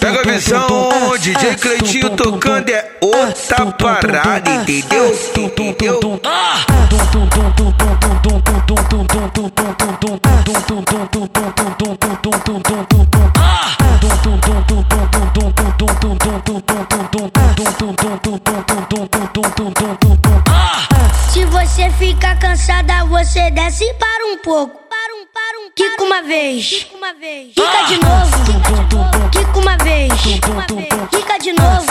Pega a visão, DJ Cleitinho tocando é outra parada, entendeu? Entendeu? Se você ficar cansada, você desce para um pouco. Um, um, Quica uma vez. Quica uma vez. Fica de novo. Quica uma vez. Fica de novo.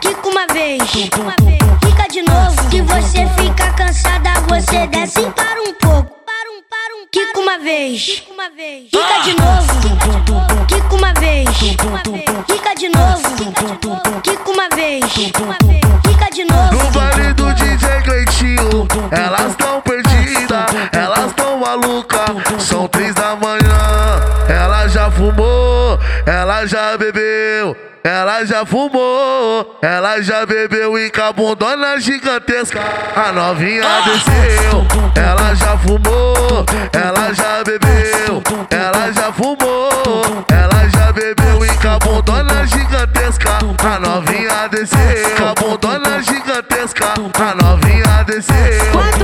Quica uma vez. Fica de novo. Se você ficar cansada, você desce e para um pouco. Para um, para um, Quica uma vez. Fica de novo. Quica uma vez. Fica de novo. Quica uma vez. Ela já fumou, ela já bebeu. Ela já fumou, ela já bebeu e cabundona gigantesca. A novinha desceu, ela já fumou, ela já bebeu, ela já fumou, ela já bebeu e cabundona gigantesca. A novinha desceu, cabundona gigantesca. A novinha desceu.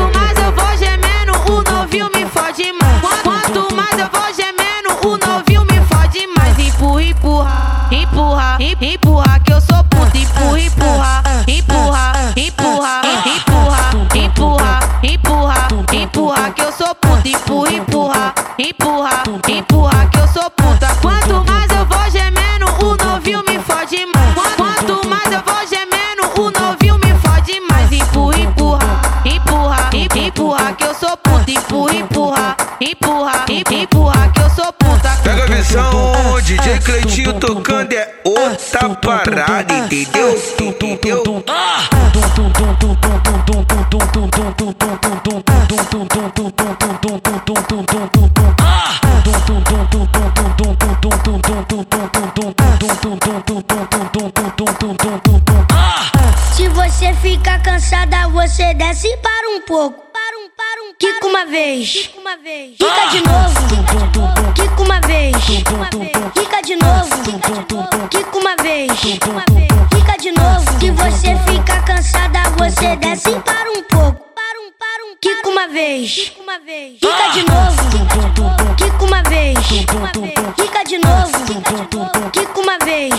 Empurra, empurra, empurra, em- empurra, que eu sou puta. Empurra, empurra, empurra, empurra, empurra, empurra, empurra, empurra, que eu sou puta. Empurra, empurra, empurra, empurra, que eu sou puta. Quanto mais eu vou gemendo, o novinho me fode mais. Quanto mais eu vou gemendo, o novinho me fode mais. Empurra, empurra, empurra, em- empurra, que eu sou DJ Cleitinho tocando é outra parada, entendeu? Entendeu? Se você ficar cansada, você desce e para um pouco. Quica uma vez. Fica de novo. Quica uma vez. Fica de novo. Quica uma vez. Fica de novo. Se você ficar cansada, você desce e para um pouco. Quica uma vez. Fica de novo. Quica uma vez. Fica de novo. Quica uma vez.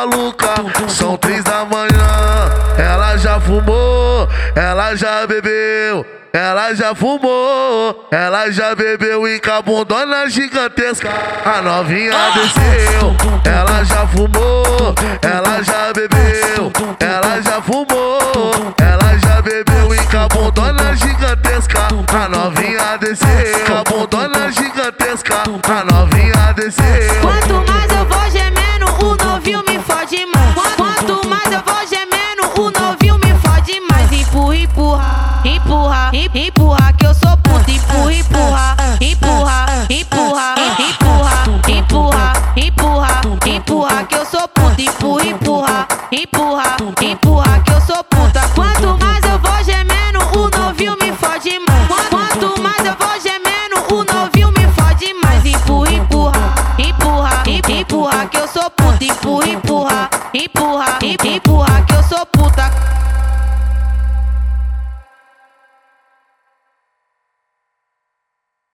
Malucas. São três da manhã, ela já fumou, ela já bebeu. Ela já fumou, ela já bebeu e cabundona gigantesca. A novinha desceu, ela já fumou, ela já bebeu. Ela já fumou, ela já bebeu e cabundona gigantesca. A novinha desceu, cabundona gigantesca. A novinha desceu. empurra, empurra que eu sou puta. Quanto mais eu vou gemendo, o novinho me fode mais. Quanto mais eu vou gemendo, o novinho me fode mais. Empurra, empurra, empurra, empurra que eu sou puta. Empurra, empurra, empurra, empurra que eu sou puta.